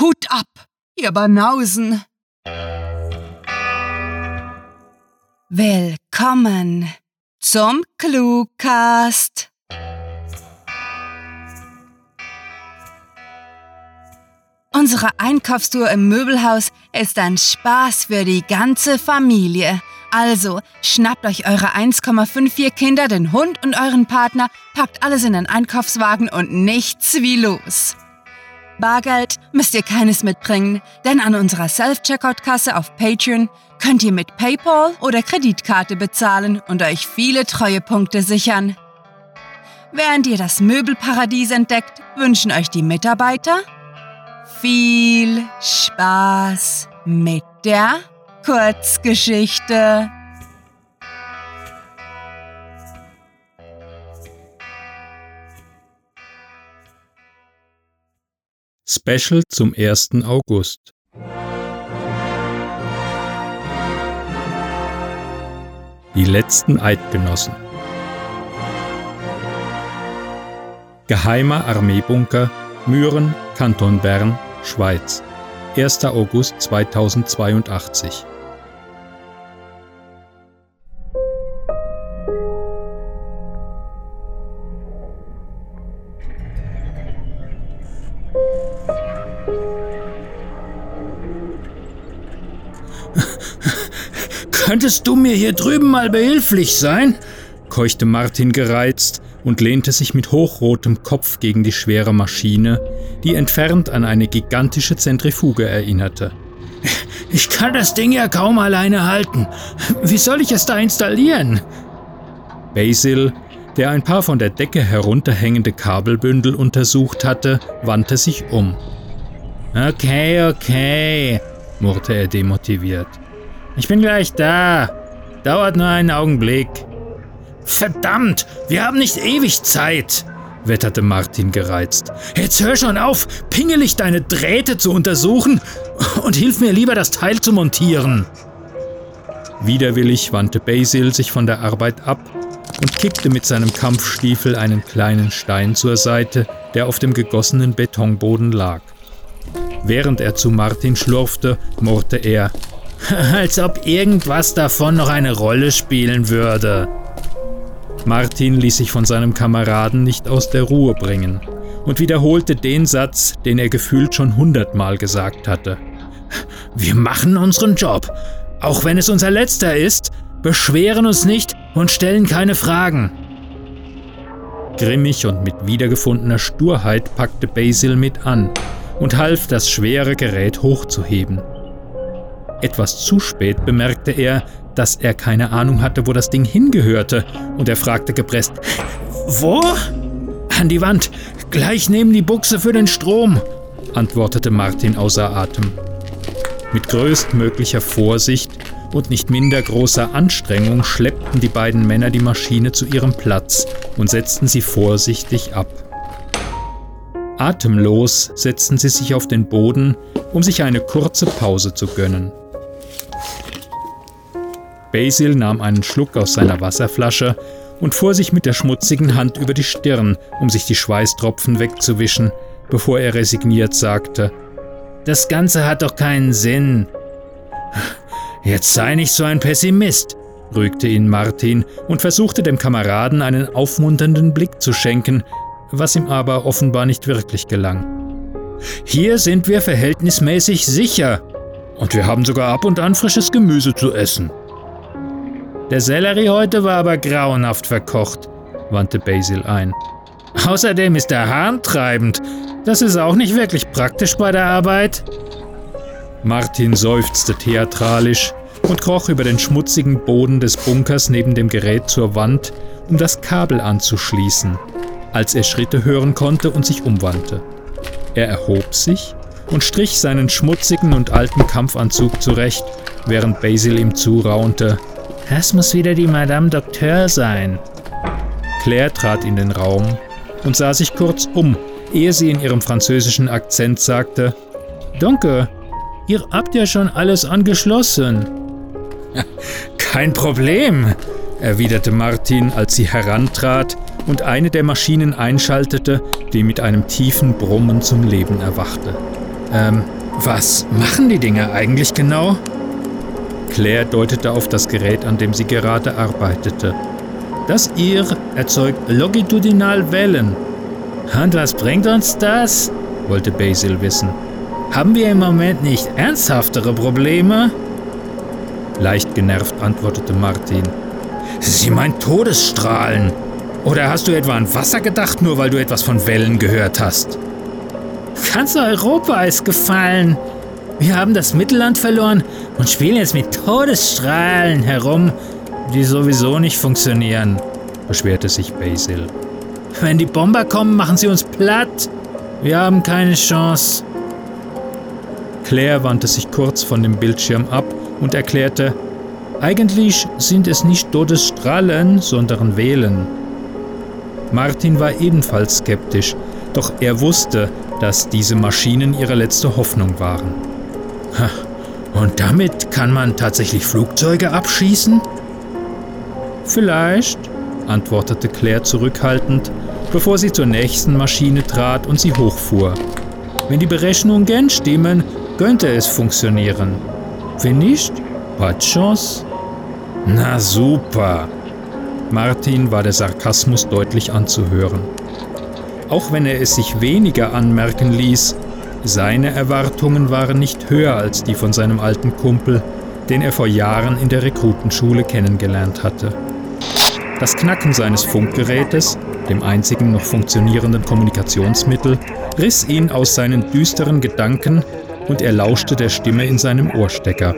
Hut ab, ihr Banausen! Willkommen zum Cluecast. Unsere Einkaufstour im Möbelhaus ist ein Spaß für die ganze Familie. Also schnappt euch eure 1,54 Kinder, den Hund und euren Partner, packt alles in den Einkaufswagen und nichts wie los. Bargeld müsst ihr keines mitbringen, denn an unserer Self-Checkout-Kasse auf Patreon könnt ihr mit PayPal oder Kreditkarte bezahlen und euch viele Treuepunkte sichern. Während ihr das Möbelparadies entdeckt, wünschen euch die Mitarbeiter viel Spaß mit der Kurzgeschichte. Special zum 1. August. Die letzten Eidgenossen. Geheimer Armeebunker, Mühren, Kanton Bern, Schweiz. 1. August 2082. Könntest du mir hier drüben mal behilflich sein? keuchte Martin gereizt und lehnte sich mit hochrotem Kopf gegen die schwere Maschine, die entfernt an eine gigantische Zentrifuge erinnerte. Ich kann das Ding ja kaum alleine halten. Wie soll ich es da installieren? Basil, der ein paar von der Decke herunterhängende Kabelbündel untersucht hatte, wandte sich um. Okay, okay, murrte er demotiviert. Ich bin gleich da. Dauert nur einen Augenblick. Verdammt, wir haben nicht ewig Zeit, wetterte Martin gereizt. Jetzt hör schon auf, pingelig deine Drähte zu untersuchen und hilf mir lieber, das Teil zu montieren. Widerwillig wandte Basil sich von der Arbeit ab und kickte mit seinem Kampfstiefel einen kleinen Stein zur Seite, der auf dem gegossenen Betonboden lag. Während er zu Martin schlurfte, murrte er, als ob irgendwas davon noch eine Rolle spielen würde. Martin ließ sich von seinem Kameraden nicht aus der Ruhe bringen und wiederholte den Satz, den er gefühlt schon hundertmal gesagt hatte. Wir machen unseren Job, auch wenn es unser letzter ist, beschweren uns nicht und stellen keine Fragen. Grimmig und mit wiedergefundener Sturheit packte Basil mit an und half, das schwere Gerät hochzuheben. Etwas zu spät bemerkte er, dass er keine Ahnung hatte, wo das Ding hingehörte, und er fragte gepresst: Wo? An die Wand, gleich neben die Buchse für den Strom, antwortete Martin außer Atem. Mit größtmöglicher Vorsicht und nicht minder großer Anstrengung schleppten die beiden Männer die Maschine zu ihrem Platz und setzten sie vorsichtig ab. Atemlos setzten sie sich auf den Boden, um sich eine kurze Pause zu gönnen. Basil nahm einen Schluck aus seiner Wasserflasche und fuhr sich mit der schmutzigen Hand über die Stirn, um sich die Schweißtropfen wegzuwischen, bevor er resigniert sagte: Das Ganze hat doch keinen Sinn. Jetzt sei nicht so ein Pessimist, rügte ihn Martin und versuchte dem Kameraden einen aufmunternden Blick zu schenken, was ihm aber offenbar nicht wirklich gelang. Hier sind wir verhältnismäßig sicher, und wir haben sogar ab und an frisches Gemüse zu essen. Der Sellerie heute war aber grauenhaft verkocht, wandte Basil ein. Außerdem ist er harntreibend. Das ist auch nicht wirklich praktisch bei der Arbeit. Martin seufzte theatralisch und kroch über den schmutzigen Boden des Bunkers neben dem Gerät zur Wand, um das Kabel anzuschließen, als er Schritte hören konnte und sich umwandte. Er erhob sich und strich seinen schmutzigen und alten Kampfanzug zurecht, während Basil ihm zuraunte, das muss wieder die Madame Doktor sein. Claire trat in den Raum und sah sich kurz um, ehe sie in ihrem französischen Akzent sagte: Danke, ihr habt ja schon alles angeschlossen. Kein Problem, erwiderte Martin, als sie herantrat und eine der Maschinen einschaltete, die mit einem tiefen Brummen zum Leben erwachte. Ähm, was machen die Dinger eigentlich genau? Claire deutete auf das Gerät, an dem sie gerade arbeitete. Das ihr erzeugt Longitudinalwellen. Und was bringt uns das? wollte Basil wissen. Haben wir im Moment nicht ernsthaftere Probleme? Leicht genervt antwortete Martin. Sie meint Todesstrahlen. Oder hast du etwa an Wasser gedacht, nur weil du etwas von Wellen gehört hast? Ganz Europa ist gefallen. Wir haben das Mittelland verloren und spielen jetzt mit Todesstrahlen herum, die sowieso nicht funktionieren, beschwerte sich Basil. Wenn die Bomber kommen, machen sie uns platt. Wir haben keine Chance. Claire wandte sich kurz von dem Bildschirm ab und erklärte, eigentlich sind es nicht Todesstrahlen, sondern Wählen. Martin war ebenfalls skeptisch, doch er wusste, dass diese Maschinen ihre letzte Hoffnung waren. Und damit kann man tatsächlich Flugzeuge abschießen? Vielleicht, antwortete Claire zurückhaltend, bevor sie zur nächsten Maschine trat und sie hochfuhr. Wenn die Berechnungen stimmen, könnte es funktionieren. Wenn nicht, pas chance. Na super. Martin war der Sarkasmus deutlich anzuhören. Auch wenn er es sich weniger anmerken ließ, seine Erwartungen waren nicht höher als die von seinem alten Kumpel, den er vor Jahren in der Rekrutenschule kennengelernt hatte. Das Knacken seines Funkgerätes, dem einzigen noch funktionierenden Kommunikationsmittel, riss ihn aus seinen düsteren Gedanken und er lauschte der Stimme in seinem Ohrstecker.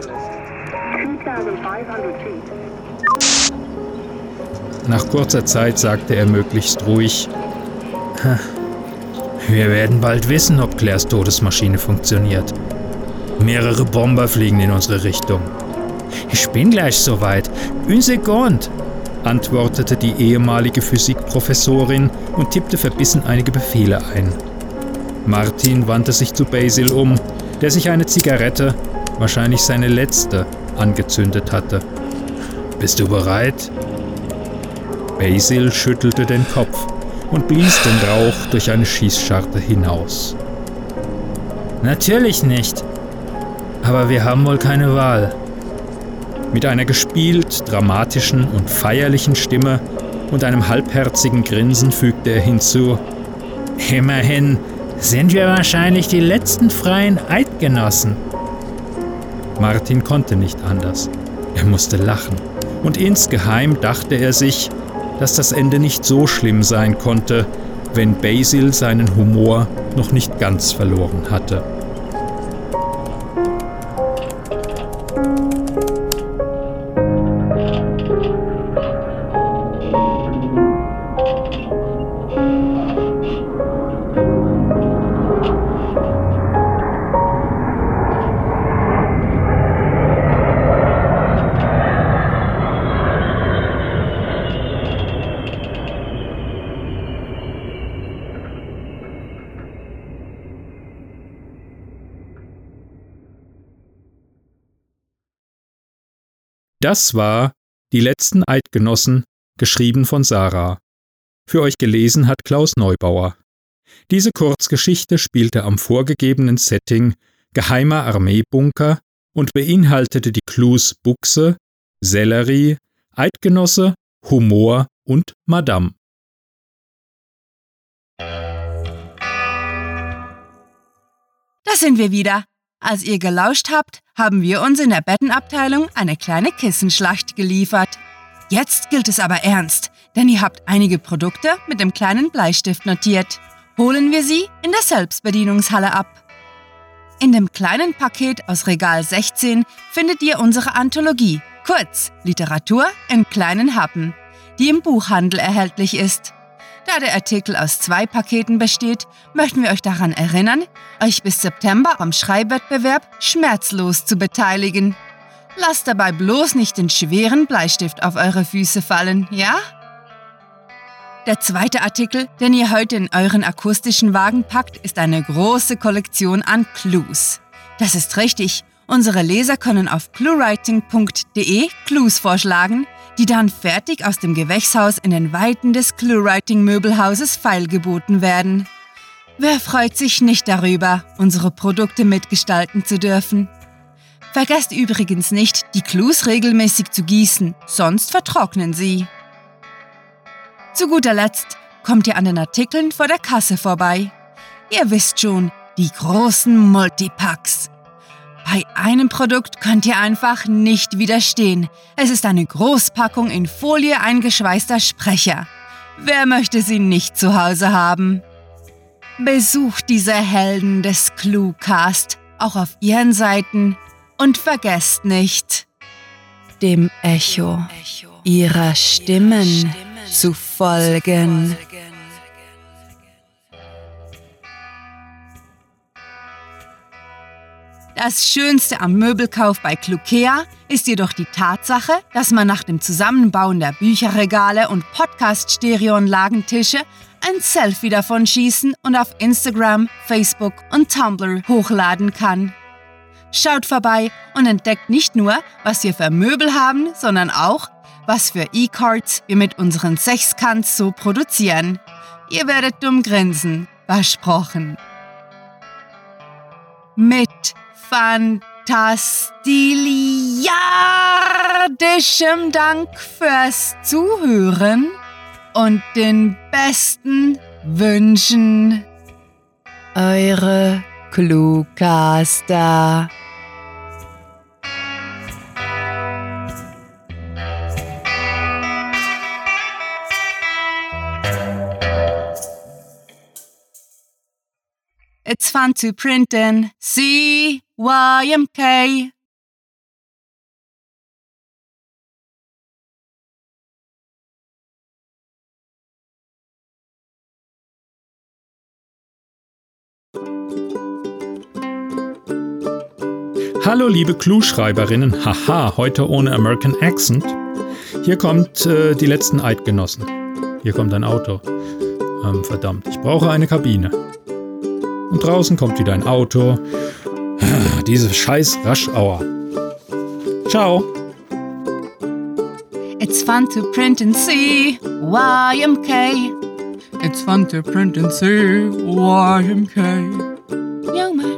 Nach kurzer Zeit sagte er möglichst ruhig, wir werden bald wissen, ob Claires Todesmaschine funktioniert. Mehrere Bomber fliegen in unsere Richtung. Ich bin gleich soweit. Une seconde, antwortete die ehemalige Physikprofessorin und tippte verbissen einige Befehle ein. Martin wandte sich zu Basil um, der sich eine Zigarette, wahrscheinlich seine letzte, angezündet hatte. Bist du bereit? Basil schüttelte den Kopf und blies den Rauch durch eine Schießscharte hinaus. Natürlich nicht. Aber wir haben wohl keine Wahl. Mit einer gespielt dramatischen und feierlichen Stimme und einem halbherzigen Grinsen fügte er hinzu, Immerhin sind wir wahrscheinlich die letzten freien Eidgenossen. Martin konnte nicht anders. Er musste lachen. Und insgeheim dachte er sich, dass das Ende nicht so schlimm sein konnte, wenn Basil seinen Humor noch nicht ganz verloren hatte. Das war Die letzten Eidgenossen, geschrieben von Sarah. Für euch gelesen hat Klaus Neubauer. Diese Kurzgeschichte spielte am vorgegebenen Setting Geheimer Armeebunker und beinhaltete die Clues Buchse, Sellerie, Eidgenosse, Humor und Madame. Da sind wir wieder. Als ihr gelauscht habt, haben wir uns in der Bettenabteilung eine kleine Kissenschlacht geliefert. Jetzt gilt es aber ernst, denn ihr habt einige Produkte mit dem kleinen Bleistift notiert. Holen wir sie in der Selbstbedienungshalle ab. In dem kleinen Paket aus Regal 16 findet ihr unsere Anthologie, kurz Literatur in kleinen Happen, die im Buchhandel erhältlich ist. Da der Artikel aus zwei Paketen besteht, möchten wir euch daran erinnern, euch bis September am Schreibwettbewerb schmerzlos zu beteiligen. Lasst dabei bloß nicht den schweren Bleistift auf eure Füße fallen, ja? Der zweite Artikel, den ihr heute in euren akustischen Wagen packt, ist eine große Kollektion an Clues. Das ist richtig. Unsere Leser können auf cluewriting.de Clues vorschlagen, die dann fertig aus dem Gewächshaus in den Weiten des ClueWriting Möbelhauses feilgeboten werden. Wer freut sich nicht darüber, unsere Produkte mitgestalten zu dürfen? Vergesst übrigens nicht, die Clues regelmäßig zu gießen, sonst vertrocknen sie. Zu guter Letzt kommt ihr an den Artikeln vor der Kasse vorbei. Ihr wisst schon, die großen Multipacks. Bei einem Produkt könnt ihr einfach nicht widerstehen. Es ist eine Großpackung in Folie eingeschweißter Sprecher. Wer möchte sie nicht zu Hause haben? Besucht diese Helden des Cluecast auch auf ihren Seiten und vergesst nicht, dem Echo ihrer Stimmen zu folgen. Das Schönste am Möbelkauf bei Clukea ist jedoch die Tatsache, dass man nach dem Zusammenbauen der Bücherregale und Podcast-Stereoanlagentische ein Selfie davon schießen und auf Instagram, Facebook und Tumblr hochladen kann. Schaut vorbei und entdeckt nicht nur, was wir für Möbel haben, sondern auch, was für E-Cards wir mit unseren Sechskants so produzieren. Ihr werdet dumm grinsen, versprochen. Mit fantastiliardischem Dank fürs Zuhören und den besten Wünschen. Eure Cluecaster. It's fun to print in CYMK. Hallo liebe Clue-Schreiberinnen, haha, heute ohne American Accent. Hier kommt äh, die letzten Eidgenossen. Hier kommt ein Auto. Ähm, verdammt, ich brauche eine Kabine. Und draußen kommt wieder ein Auto. Diese scheiß Raschauer. Ciao. It's fun to print and see YMK. It's fun to print and see YMK. Young man.